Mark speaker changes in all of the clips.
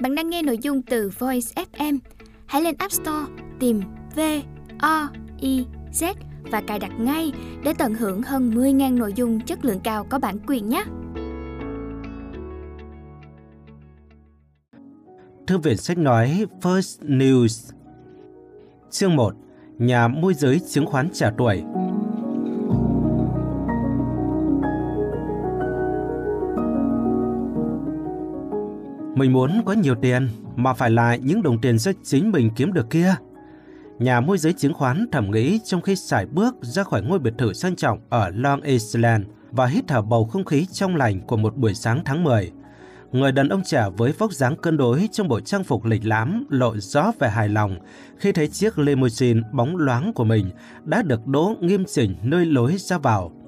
Speaker 1: Bạn đang nghe nội dung từ Voice FM. Hãy lên App Store, tìm V O I Z và cài đặt ngay để tận hưởng hơn 10.000 nội dung chất lượng cao có bản quyền nhé.
Speaker 2: Thư viện sách nói First News Chương 1 Nhà môi giới chứng khoán trẻ tuổi Mình muốn có nhiều tiền, mà phải là những đồng tiền do chính mình kiếm được kia. Nhà môi giới chứng khoán thẩm nghĩ trong khi sải bước ra khỏi ngôi biệt thự sang trọng ở Long Island và hít thở bầu không khí trong lành của một buổi sáng tháng 10. Người đàn ông trẻ với vóc dáng cân đối trong bộ trang phục lịch lãm lộ rõ vẻ hài lòng khi thấy chiếc limousine bóng loáng của mình đã được đỗ nghiêm chỉnh nơi lối ra vào.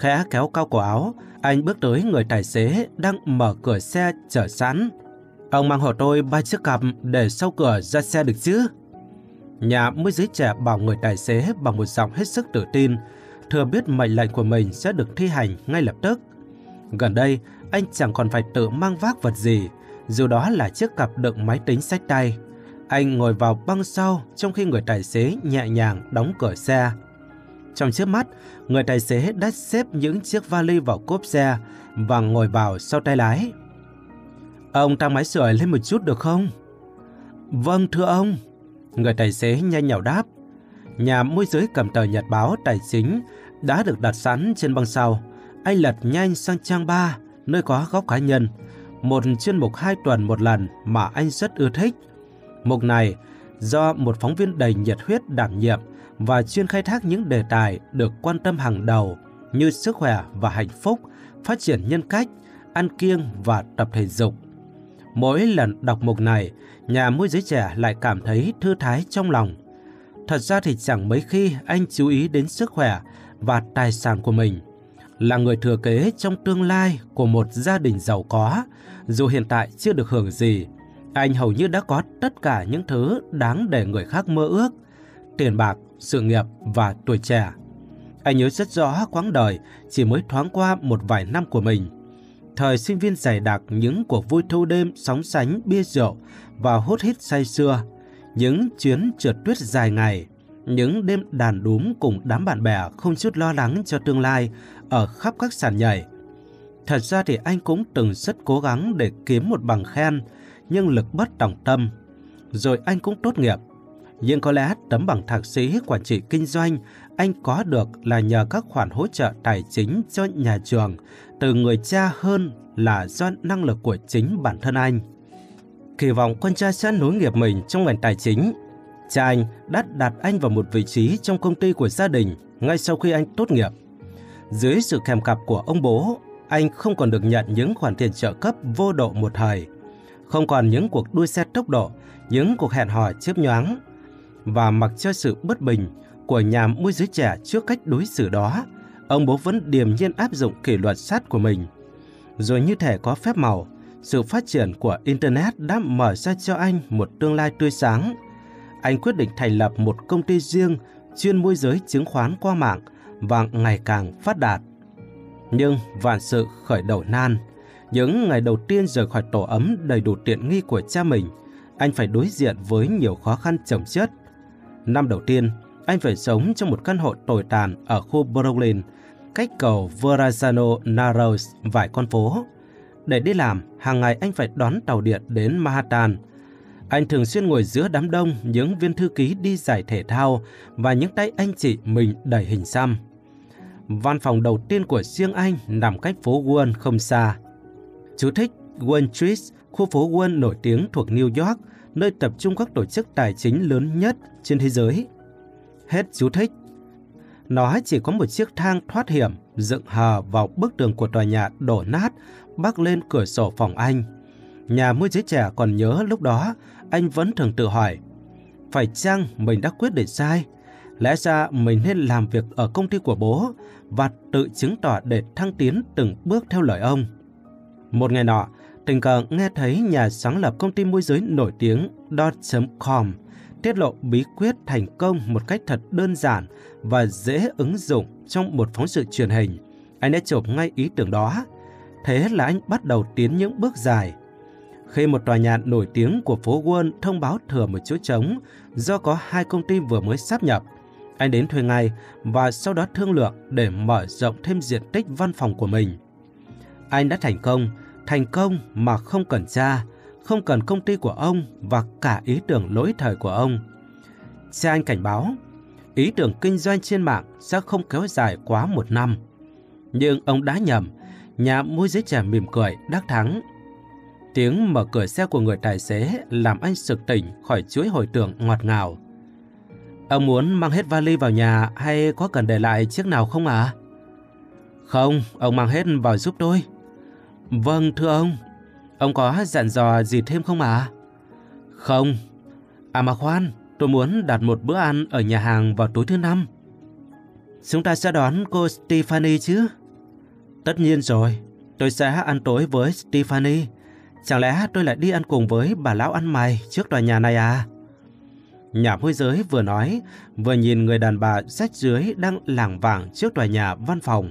Speaker 2: Khẽ kéo cao cổ áo, anh bước tới người tài xế đang mở cửa xe chở sẵn. Ông mang hộ tôi ba chiếc cặp để sau cửa ra xe được chứ? Nhà mới giới trẻ bảo người tài xế bằng một giọng hết sức tự tin, thừa biết mệnh lệnh của mình sẽ được thi hành ngay lập tức. Gần đây, anh chẳng còn phải tự mang vác vật gì, dù đó là chiếc cặp đựng máy tính sách tay. Anh ngồi vào băng sau trong khi người tài xế nhẹ nhàng đóng cửa xe. Trong trước mắt, người tài xế đã xếp những chiếc vali vào cốp xe và ngồi vào sau tay lái. Ông tăng máy sưởi lên một chút được không? Vâng thưa ông. Người tài xế nhanh nhảu đáp. Nhà môi giới cầm tờ nhật báo tài chính đã được đặt sẵn trên băng sau. Anh lật nhanh sang trang 3, nơi có góc cá nhân. Một chuyên mục hai tuần một lần mà anh rất ưa thích. Mục này do một phóng viên đầy nhiệt huyết đảm nhiệm và chuyên khai thác những đề tài được quan tâm hàng đầu như sức khỏe và hạnh phúc, phát triển nhân cách, ăn kiêng và tập thể dục. Mỗi lần đọc mục này, nhà môi giới trẻ lại cảm thấy thư thái trong lòng. Thật ra thì chẳng mấy khi anh chú ý đến sức khỏe và tài sản của mình. Là người thừa kế trong tương lai của một gia đình giàu có, dù hiện tại chưa được hưởng gì, anh hầu như đã có tất cả những thứ đáng để người khác mơ ước. Tiền bạc, sự nghiệp và tuổi trẻ. Anh nhớ rất rõ quãng đời chỉ mới thoáng qua một vài năm của mình. Thời sinh viên dày đặc những cuộc vui thâu đêm sóng sánh bia rượu và hút hít say sưa, những chuyến trượt tuyết dài ngày, những đêm đàn đúm cùng đám bạn bè không chút lo lắng cho tương lai ở khắp các sàn nhảy. Thật ra thì anh cũng từng rất cố gắng để kiếm một bằng khen, nhưng lực bất tòng tâm. Rồi anh cũng tốt nghiệp. Nhưng có lẽ tấm bằng thạc sĩ quản trị kinh doanh anh có được là nhờ các khoản hỗ trợ tài chính cho nhà trường từ người cha hơn là do năng lực của chính bản thân anh. Kỳ vọng con trai sẽ nối nghiệp mình trong ngành tài chính. Cha anh đã đặt anh vào một vị trí trong công ty của gia đình ngay sau khi anh tốt nghiệp. Dưới sự kèm cặp của ông bố, anh không còn được nhận những khoản tiền trợ cấp vô độ một thời. Không còn những cuộc đua xe tốc độ, những cuộc hẹn hò chớp nhoáng. Và mặc cho sự bất bình của nhà môi giới trẻ trước cách đối xử đó, ông bố vẫn điềm nhiên áp dụng kỷ luật sát của mình. Rồi như thể có phép màu, sự phát triển của Internet đã mở ra cho anh một tương lai tươi sáng. Anh quyết định thành lập một công ty riêng chuyên môi giới chứng khoán qua mạng và ngày càng phát đạt. Nhưng vạn sự khởi đầu nan, những ngày đầu tiên rời khỏi tổ ấm đầy đủ tiện nghi của cha mình, anh phải đối diện với nhiều khó khăn chồng chất. Năm đầu tiên, anh phải sống trong một căn hộ tồi tàn ở khu Brooklyn, cách cầu Verrazano Narrows vài con phố. Để đi làm, hàng ngày anh phải đón tàu điện đến Manhattan. Anh thường xuyên ngồi giữa đám đông những viên thư ký đi giải thể thao và những tay anh chị mình đầy hình xăm. Văn phòng đầu tiên của riêng anh nằm cách phố Wall không xa. Chú thích Wall Street, khu phố Wall nổi tiếng thuộc New York, nơi tập trung các tổ chức tài chính lớn nhất trên thế giới. Hết chú thích. Nó chỉ có một chiếc thang thoát hiểm dựng hờ vào bức tường của tòa nhà đổ nát bắc lên cửa sổ phòng anh. Nhà môi giới trẻ còn nhớ lúc đó anh vẫn thường tự hỏi phải chăng mình đã quyết định sai? Lẽ ra mình nên làm việc ở công ty của bố và tự chứng tỏ để thăng tiến từng bước theo lời ông. Một ngày nọ, tình cờ nghe thấy nhà sáng lập công ty môi giới nổi tiếng Dot.com tiết lộ bí quyết thành công một cách thật đơn giản và dễ ứng dụng trong một phóng sự truyền hình. Anh đã chụp ngay ý tưởng đó. Thế là anh bắt đầu tiến những bước dài. Khi một tòa nhà nổi tiếng của phố Wall thông báo thừa một chỗ trống do có hai công ty vừa mới sáp nhập, anh đến thuê ngay và sau đó thương lượng để mở rộng thêm diện tích văn phòng của mình. Anh đã thành công, thành công mà không cần cha, không cần công ty của ông và cả ý tưởng lỗi thời của ông. Cha anh cảnh báo, ý tưởng kinh doanh trên mạng sẽ không kéo dài quá một năm. Nhưng ông đã nhầm, nhà môi giới trẻ mỉm cười, đắc thắng. Tiếng mở cửa xe của người tài xế làm anh sực tỉnh khỏi chuỗi hồi tưởng ngọt ngào. Ông muốn mang hết vali vào nhà hay có cần để lại chiếc nào không ạ? À? Không, ông mang hết vào giúp tôi. Vâng, thưa ông. Ông có dặn dò gì thêm không ạ? À? Không. À mà khoan, tôi muốn đặt một bữa ăn ở nhà hàng vào tối thứ năm. Chúng ta sẽ đón cô Stephanie chứ? Tất nhiên rồi, tôi sẽ ăn tối với Stephanie. Chẳng lẽ tôi lại đi ăn cùng với bà lão ăn mày trước tòa nhà này à? Nhà môi giới vừa nói, vừa nhìn người đàn bà rách dưới đang lảng vảng trước tòa nhà văn phòng.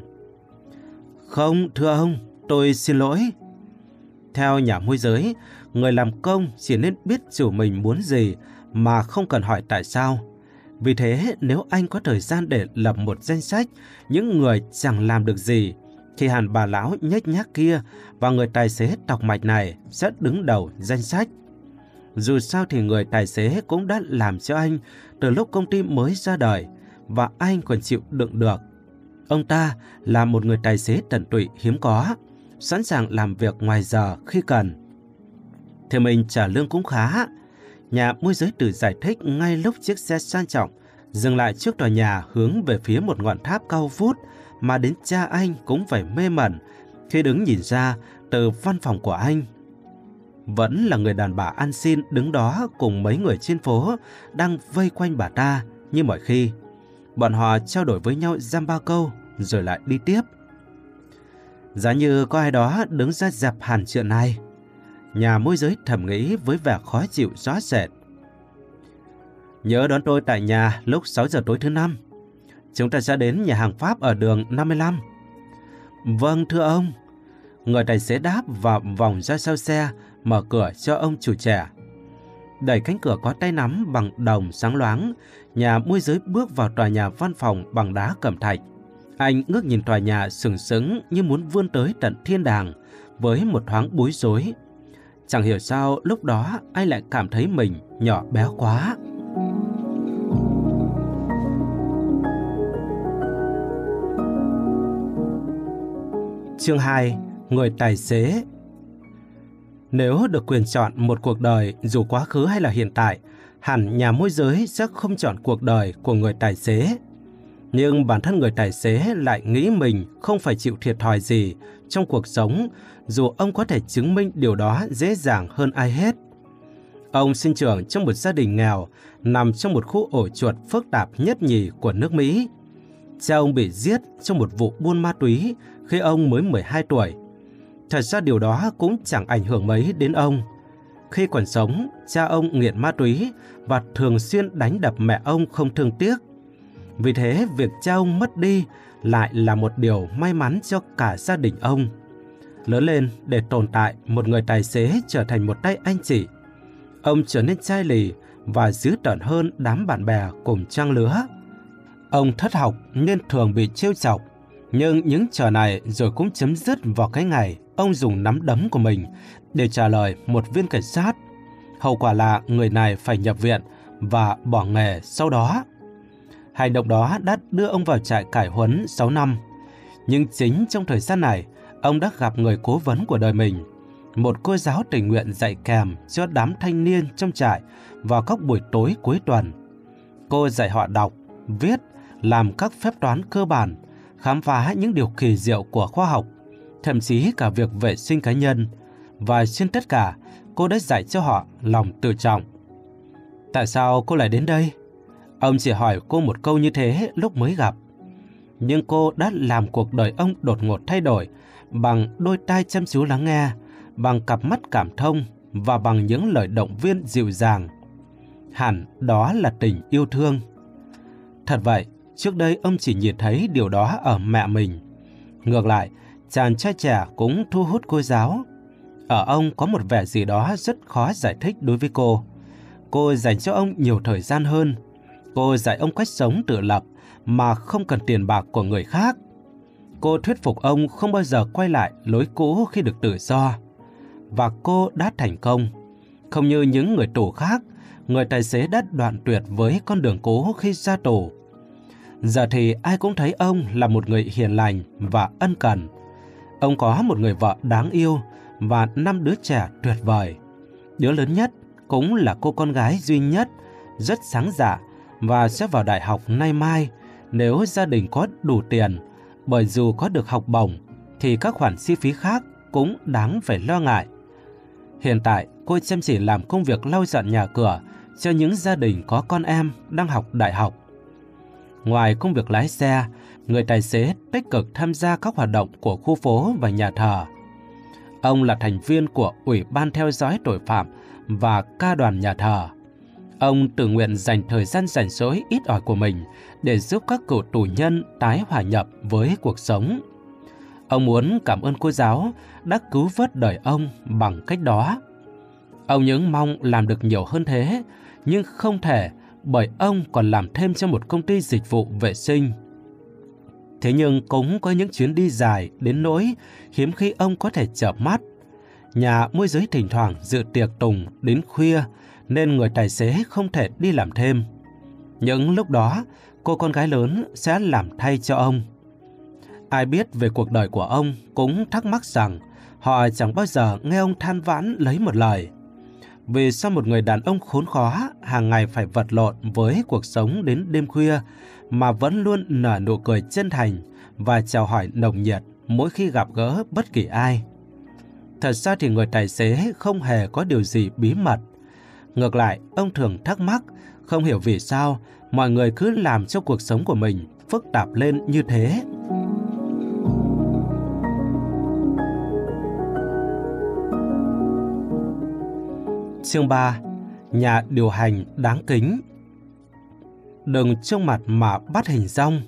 Speaker 2: Không, thưa ông, tôi xin lỗi. Theo nhà môi giới, người làm công chỉ nên biết chủ mình muốn gì mà không cần hỏi tại sao. Vì thế, nếu anh có thời gian để lập một danh sách những người chẳng làm được gì, thì hẳn bà lão nhếch nhác kia và người tài xế tọc mạch này sẽ đứng đầu danh sách. Dù sao thì người tài xế cũng đã làm cho anh từ lúc công ty mới ra đời và anh còn chịu đựng được. Ông ta là một người tài xế tận tụy hiếm có, sẵn sàng làm việc ngoài giờ khi cần. Thì mình trả lương cũng khá. Nhà môi giới tử giải thích ngay lúc chiếc xe sang trọng, dừng lại trước tòa nhà hướng về phía một ngọn tháp cao vút mà đến cha anh cũng phải mê mẩn khi đứng nhìn ra từ văn phòng của anh vẫn là người đàn bà ăn xin đứng đó cùng mấy người trên phố đang vây quanh bà ta như mọi khi. Bọn họ trao đổi với nhau giam ba câu, rồi lại đi tiếp. Giá như có ai đó đứng ra dẹp hẳn chuyện này. Nhà môi giới thầm nghĩ với vẻ khó chịu rõ rệt. Nhớ đón tôi tại nhà lúc 6 giờ tối thứ năm. Chúng ta sẽ đến nhà hàng Pháp ở đường 55. Vâng thưa ông. Người tài xế đáp và vòng ra sau xe mở cửa cho ông chủ trẻ. Đẩy cánh cửa có tay nắm bằng đồng sáng loáng, nhà môi giới bước vào tòa nhà văn phòng bằng đá cẩm thạch. Anh ngước nhìn tòa nhà sừng sững như muốn vươn tới tận thiên đàng với một thoáng bối rối. Chẳng hiểu sao lúc đó anh lại cảm thấy mình nhỏ bé quá. Chương 2 Người tài xế nếu được quyền chọn một cuộc đời dù quá khứ hay là hiện tại, hẳn nhà môi giới sẽ không chọn cuộc đời của người tài xế. Nhưng bản thân người tài xế lại nghĩ mình không phải chịu thiệt thòi gì trong cuộc sống, dù ông có thể chứng minh điều đó dễ dàng hơn ai hết. Ông sinh trưởng trong một gia đình nghèo, nằm trong một khu ổ chuột phức tạp nhất nhì của nước Mỹ. Cha ông bị giết trong một vụ buôn ma túy khi ông mới 12 tuổi. Thật ra điều đó cũng chẳng ảnh hưởng mấy đến ông. Khi còn sống, cha ông nghiện ma túy và thường xuyên đánh đập mẹ ông không thương tiếc. Vì thế, việc cha ông mất đi lại là một điều may mắn cho cả gia đình ông. Lớn lên để tồn tại, một người tài xế trở thành một tay anh chị. Ông trở nên chai lì và dữ tợn hơn đám bạn bè cùng trang lứa. Ông thất học nên thường bị trêu chọc, nhưng những trò này rồi cũng chấm dứt vào cái ngày ông dùng nắm đấm của mình để trả lời một viên cảnh sát. Hậu quả là người này phải nhập viện và bỏ nghề sau đó. Hành động đó đã đưa ông vào trại cải huấn 6 năm. Nhưng chính trong thời gian này, ông đã gặp người cố vấn của đời mình. Một cô giáo tình nguyện dạy kèm cho đám thanh niên trong trại vào các buổi tối cuối tuần. Cô dạy họ đọc, viết, làm các phép toán cơ bản, khám phá những điều kỳ diệu của khoa học thậm chí cả việc vệ sinh cá nhân. Và trên tất cả, cô đã dạy cho họ lòng tự trọng. Tại sao cô lại đến đây? Ông chỉ hỏi cô một câu như thế lúc mới gặp. Nhưng cô đã làm cuộc đời ông đột ngột thay đổi bằng đôi tai chăm chú lắng nghe, bằng cặp mắt cảm thông và bằng những lời động viên dịu dàng. Hẳn đó là tình yêu thương. Thật vậy, trước đây ông chỉ nhìn thấy điều đó ở mẹ mình. Ngược lại, chàng trai trẻ cũng thu hút cô giáo. ở ông có một vẻ gì đó rất khó giải thích đối với cô. Cô dành cho ông nhiều thời gian hơn. Cô dạy ông cách sống tự lập mà không cần tiền bạc của người khác. Cô thuyết phục ông không bao giờ quay lại lối cũ khi được tự do. Và cô đã thành công. Không như những người tù khác, người tài xế đã đoạn tuyệt với con đường cũ khi ra tù. Giờ thì ai cũng thấy ông là một người hiền lành và ân cần. Ông có một người vợ đáng yêu và năm đứa trẻ tuyệt vời. Đứa lớn nhất cũng là cô con gái duy nhất, rất sáng dạ và sẽ vào đại học nay mai nếu gia đình có đủ tiền. Bởi dù có được học bổng thì các khoản chi phí khác cũng đáng phải lo ngại. Hiện tại cô chăm chỉ làm công việc lau dọn nhà cửa cho những gia đình có con em đang học đại học. Ngoài công việc lái xe, người tài xế tích cực tham gia các hoạt động của khu phố và nhà thờ. Ông là thành viên của Ủy ban theo dõi tội phạm và ca đoàn nhà thờ. Ông tự nguyện dành thời gian rảnh rỗi ít ỏi của mình để giúp các cựu tù nhân tái hòa nhập với cuộc sống. Ông muốn cảm ơn cô giáo đã cứu vớt đời ông bằng cách đó. Ông những mong làm được nhiều hơn thế, nhưng không thể bởi ông còn làm thêm cho một công ty dịch vụ vệ sinh. Thế nhưng cũng có những chuyến đi dài đến nỗi hiếm khi ông có thể chợp mắt. Nhà môi giới thỉnh thoảng dự tiệc tùng đến khuya nên người tài xế không thể đi làm thêm. Những lúc đó, cô con gái lớn sẽ làm thay cho ông. Ai biết về cuộc đời của ông cũng thắc mắc rằng họ chẳng bao giờ nghe ông than vãn lấy một lời. Vì sao một người đàn ông khốn khó hàng ngày phải vật lộn với cuộc sống đến đêm khuya mà vẫn luôn nở nụ cười chân thành và chào hỏi nồng nhiệt mỗi khi gặp gỡ bất kỳ ai. Thật ra thì người tài xế không hề có điều gì bí mật. Ngược lại, ông thường thắc mắc, không hiểu vì sao mọi người cứ làm cho cuộc sống của mình phức tạp lên như thế. Chương 3 Nhà điều hành đáng kính. Đừng trông mặt mà bắt hình rong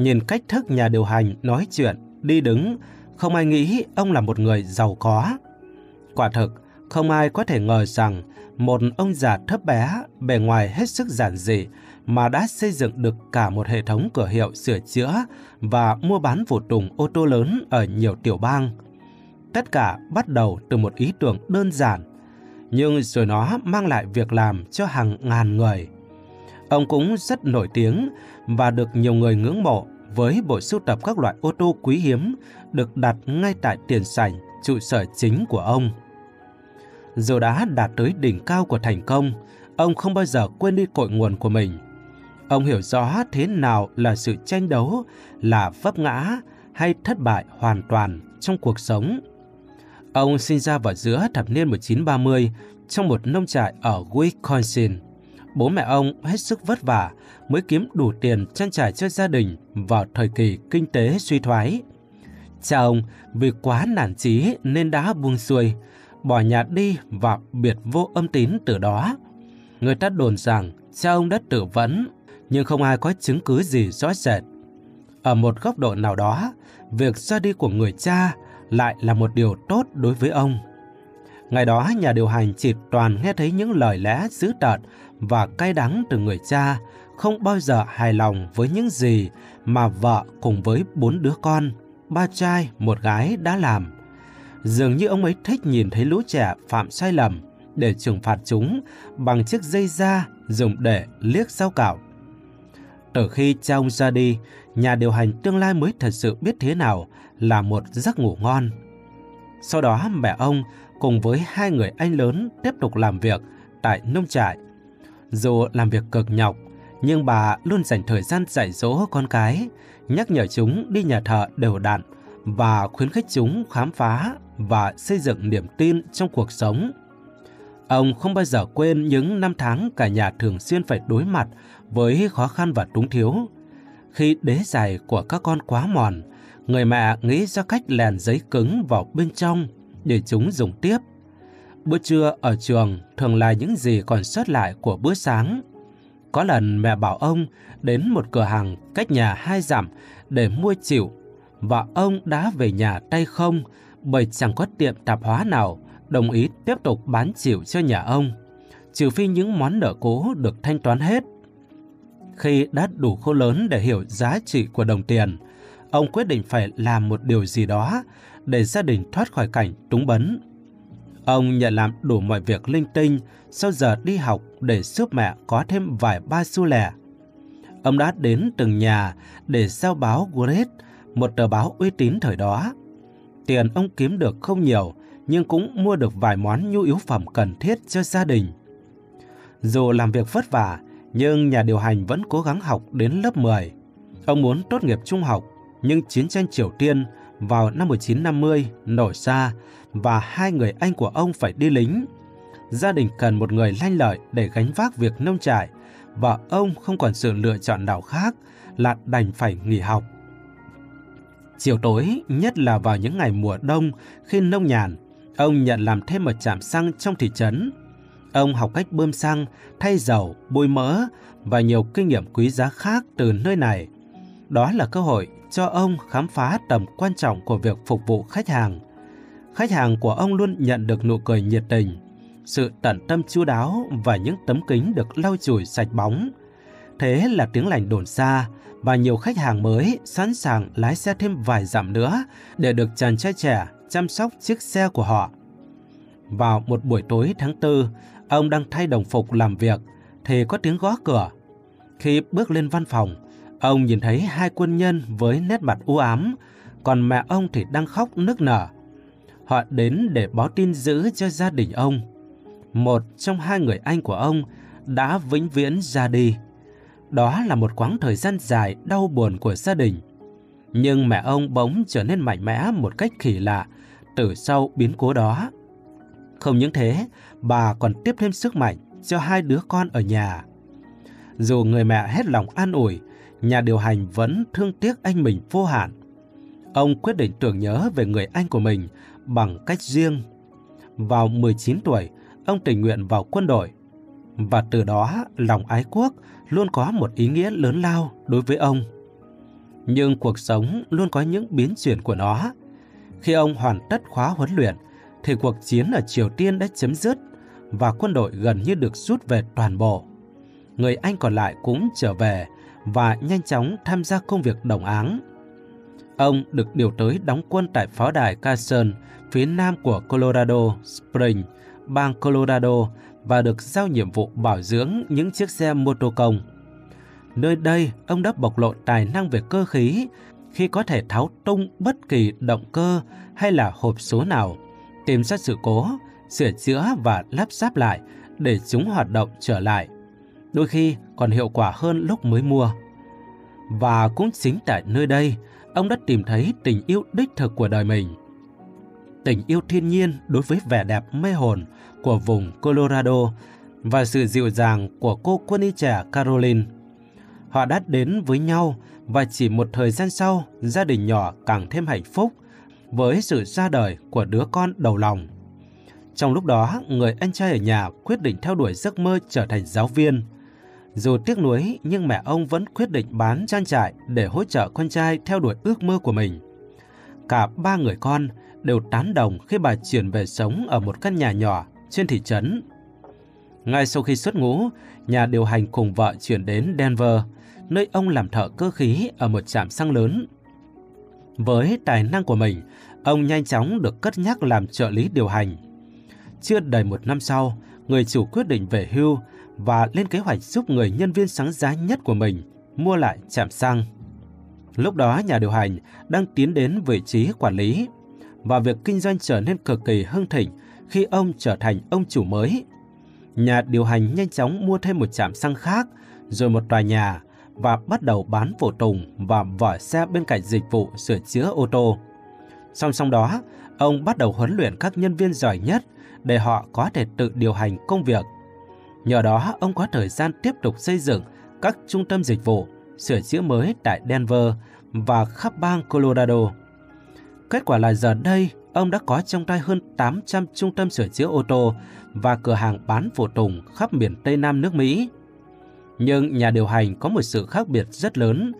Speaker 2: Nhìn cách thức nhà điều hành nói chuyện, đi đứng. Không ai nghĩ ông là một người giàu có. Quả thực, không ai có thể ngờ rằng Một ông già thấp bé, bề ngoài hết sức giản dị Mà đã xây dựng được cả một hệ thống cửa hiệu sửa chữa Và mua bán phụ tùng ô tô lớn ở nhiều tiểu bang Tất cả bắt đầu từ một ý tưởng đơn giản nhưng rồi nó mang lại việc làm cho hàng ngàn người. Ông cũng rất nổi tiếng và được nhiều người ngưỡng mộ với bộ sưu tập các loại ô tô quý hiếm được đặt ngay tại tiền sảnh trụ sở chính của ông. Dù đã đạt tới đỉnh cao của thành công, ông không bao giờ quên đi cội nguồn của mình. Ông hiểu rõ thế nào là sự tranh đấu, là vấp ngã hay thất bại hoàn toàn trong cuộc sống Ông sinh ra vào giữa thập niên 1930 trong một nông trại ở Wisconsin. Bố mẹ ông hết sức vất vả mới kiếm đủ tiền trang trải cho gia đình vào thời kỳ kinh tế suy thoái. Cha ông vì quá nản chí nên đã buông xuôi, bỏ nhà đi và biệt vô âm tín từ đó. Người ta đồn rằng cha ông đã tử vấn, nhưng không ai có chứng cứ gì rõ rệt. Ở một góc độ nào đó, việc ra đi của người cha lại là một điều tốt đối với ông. Ngày đó nhà điều hành chỉ toàn nghe thấy những lời lẽ dữ tợn và cay đắng từ người cha, không bao giờ hài lòng với những gì mà vợ cùng với bốn đứa con, ba trai, một gái đã làm. Dường như ông ấy thích nhìn thấy lũ trẻ phạm sai lầm để trừng phạt chúng bằng chiếc dây da dùng để liếc sao cạo. Từ khi cha ông ra đi, nhà điều hành tương lai mới thật sự biết thế nào là một giấc ngủ ngon. Sau đó mẹ ông cùng với hai người anh lớn tiếp tục làm việc tại nông trại. Dù làm việc cực nhọc, nhưng bà luôn dành thời gian dạy dỗ con cái, nhắc nhở chúng đi nhà thờ đều đặn và khuyến khích chúng khám phá và xây dựng niềm tin trong cuộc sống. Ông không bao giờ quên những năm tháng cả nhà thường xuyên phải đối mặt với khó khăn và túng thiếu. Khi đế giày của các con quá mòn, người mẹ nghĩ ra cách lèn giấy cứng vào bên trong để chúng dùng tiếp. Bữa trưa ở trường thường là những gì còn sót lại của bữa sáng. Có lần mẹ bảo ông đến một cửa hàng cách nhà hai dặm để mua chịu và ông đã về nhà tay không bởi chẳng có tiệm tạp hóa nào đồng ý tiếp tục bán chịu cho nhà ông, trừ phi những món nợ cũ được thanh toán hết. Khi đã đủ khô lớn để hiểu giá trị của đồng tiền, ông quyết định phải làm một điều gì đó để gia đình thoát khỏi cảnh túng bấn. Ông nhận làm đủ mọi việc linh tinh sau giờ đi học để giúp mẹ có thêm vài ba xu lẻ. Ông đã đến từng nhà để giao báo Gret, một tờ báo uy tín thời đó. Tiền ông kiếm được không nhiều, nhưng cũng mua được vài món nhu yếu phẩm cần thiết cho gia đình. Dù làm việc vất vả, nhưng nhà điều hành vẫn cố gắng học đến lớp 10. Ông muốn tốt nghiệp trung học, nhưng chiến tranh Triều Tiên vào năm 1950 nổi ra và hai người anh của ông phải đi lính. Gia đình cần một người lanh lợi để gánh vác việc nông trại và ông không còn sự lựa chọn nào khác là đành phải nghỉ học. Chiều tối, nhất là vào những ngày mùa đông khi nông nhàn, ông nhận làm thêm một trạm xăng trong thị trấn. Ông học cách bơm xăng, thay dầu, bôi mỡ và nhiều kinh nghiệm quý giá khác từ nơi này. Đó là cơ hội cho ông khám phá tầm quan trọng của việc phục vụ khách hàng. Khách hàng của ông luôn nhận được nụ cười nhiệt tình, sự tận tâm chu đáo và những tấm kính được lau chùi sạch bóng. Thế là tiếng lành đồn xa và nhiều khách hàng mới sẵn sàng lái xe thêm vài dặm nữa để được chàng trai trẻ chăm sóc chiếc xe của họ. Vào một buổi tối tháng 4, ông đang thay đồng phục làm việc thì có tiếng gõ cửa. Khi bước lên văn phòng, ông nhìn thấy hai quân nhân với nét mặt u ám, còn mẹ ông thì đang khóc nức nở. Họ đến để báo tin dữ cho gia đình ông. Một trong hai người anh của ông đã vĩnh viễn ra đi. Đó là một quãng thời gian dài đau buồn của gia đình. Nhưng mẹ ông bỗng trở nên mạnh mẽ một cách kỳ lạ từ sau biến cố đó. Không những thế, bà còn tiếp thêm sức mạnh cho hai đứa con ở nhà. Dù người mẹ hết lòng an ủi, nhà điều hành vẫn thương tiếc anh mình vô hạn. Ông quyết định tưởng nhớ về người anh của mình bằng cách riêng. Vào 19 tuổi, ông tình nguyện vào quân đội. Và từ đó, lòng ái quốc luôn có một ý nghĩa lớn lao đối với ông. Nhưng cuộc sống luôn có những biến chuyển của nó. Khi ông hoàn tất khóa huấn luyện, thì cuộc chiến ở Triều Tiên đã chấm dứt và quân đội gần như được rút về toàn bộ. Người Anh còn lại cũng trở về và nhanh chóng tham gia công việc đồng áng. Ông được điều tới đóng quân tại pháo đài Carson, phía nam của Colorado Springs, bang Colorado và được giao nhiệm vụ bảo dưỡng những chiếc xe mô tô công. Nơi đây, ông đã bộc lộ tài năng về cơ khí khi có thể tháo tung bất kỳ động cơ hay là hộp số nào, tìm ra sự cố, sửa chữa và lắp ráp lại để chúng hoạt động trở lại. Đôi khi còn hiệu quả hơn lúc mới mua. Và cũng chính tại nơi đây, ông đã tìm thấy tình yêu đích thực của đời mình. Tình yêu thiên nhiên đối với vẻ đẹp mê hồn của vùng Colorado và sự dịu dàng của cô quân y trẻ Caroline. Họ đã đến với nhau và chỉ một thời gian sau, gia đình nhỏ càng thêm hạnh phúc với sự ra đời của đứa con đầu lòng. Trong lúc đó, người anh trai ở nhà quyết định theo đuổi giấc mơ trở thành giáo viên. Dù tiếc nuối, nhưng mẹ ông vẫn quyết định bán trang trại để hỗ trợ con trai theo đuổi ước mơ của mình. Cả ba người con đều tán đồng khi bà chuyển về sống ở một căn nhà nhỏ trên thị trấn. Ngay sau khi xuất ngũ, nhà điều hành cùng vợ chuyển đến Denver, nơi ông làm thợ cơ khí ở một trạm xăng lớn. Với tài năng của mình, ông nhanh chóng được cất nhắc làm trợ lý điều hành. Chưa đầy một năm sau, người chủ quyết định về hưu và lên kế hoạch giúp người nhân viên sáng giá nhất của mình mua lại trạm xăng. Lúc đó nhà điều hành đang tiến đến vị trí quản lý và việc kinh doanh trở nên cực kỳ hưng thịnh khi ông trở thành ông chủ mới. Nhà điều hành nhanh chóng mua thêm một trạm xăng khác, rồi một tòa nhà và bắt đầu bán phụ tùng và vỏ xe bên cạnh dịch vụ sửa chữa ô tô. Song song đó, ông bắt đầu huấn luyện các nhân viên giỏi nhất để họ có thể tự điều hành công việc. Nhờ đó, ông có thời gian tiếp tục xây dựng các trung tâm dịch vụ, sửa chữa mới tại Denver và khắp bang Colorado. Kết quả là giờ đây, ông đã có trong tay hơn 800 trung tâm sửa chữa ô tô và cửa hàng bán phụ tùng khắp miền Tây Nam nước Mỹ. Nhưng nhà điều hành có một sự khác biệt rất lớn.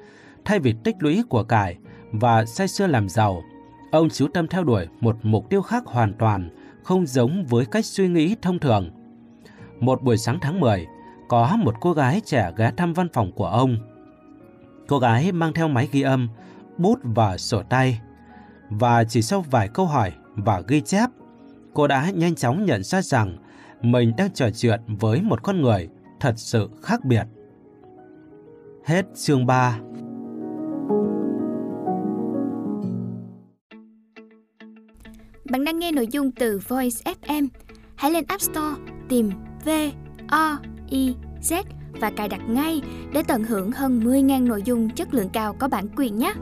Speaker 2: Thay vì tích lũy của cải và say sưa làm giàu, ông chú tâm theo đuổi một mục tiêu khác hoàn toàn, không giống với cách suy nghĩ thông thường. Một buổi sáng tháng 10, có một cô gái trẻ ghé thăm văn phòng của ông. Cô gái mang theo máy ghi âm, bút và sổ tay. Và chỉ sau vài câu hỏi và ghi chép, cô đã nhanh chóng nhận ra rằng mình đang trò chuyện với một con người thật sự khác biệt. Hết chương 3
Speaker 1: Bạn đang nghe nội dung từ Voice FM. Hãy lên App Store tìm V O I Z và cài đặt ngay để tận hưởng hơn 10.000 nội dung chất lượng cao có bản quyền nhé.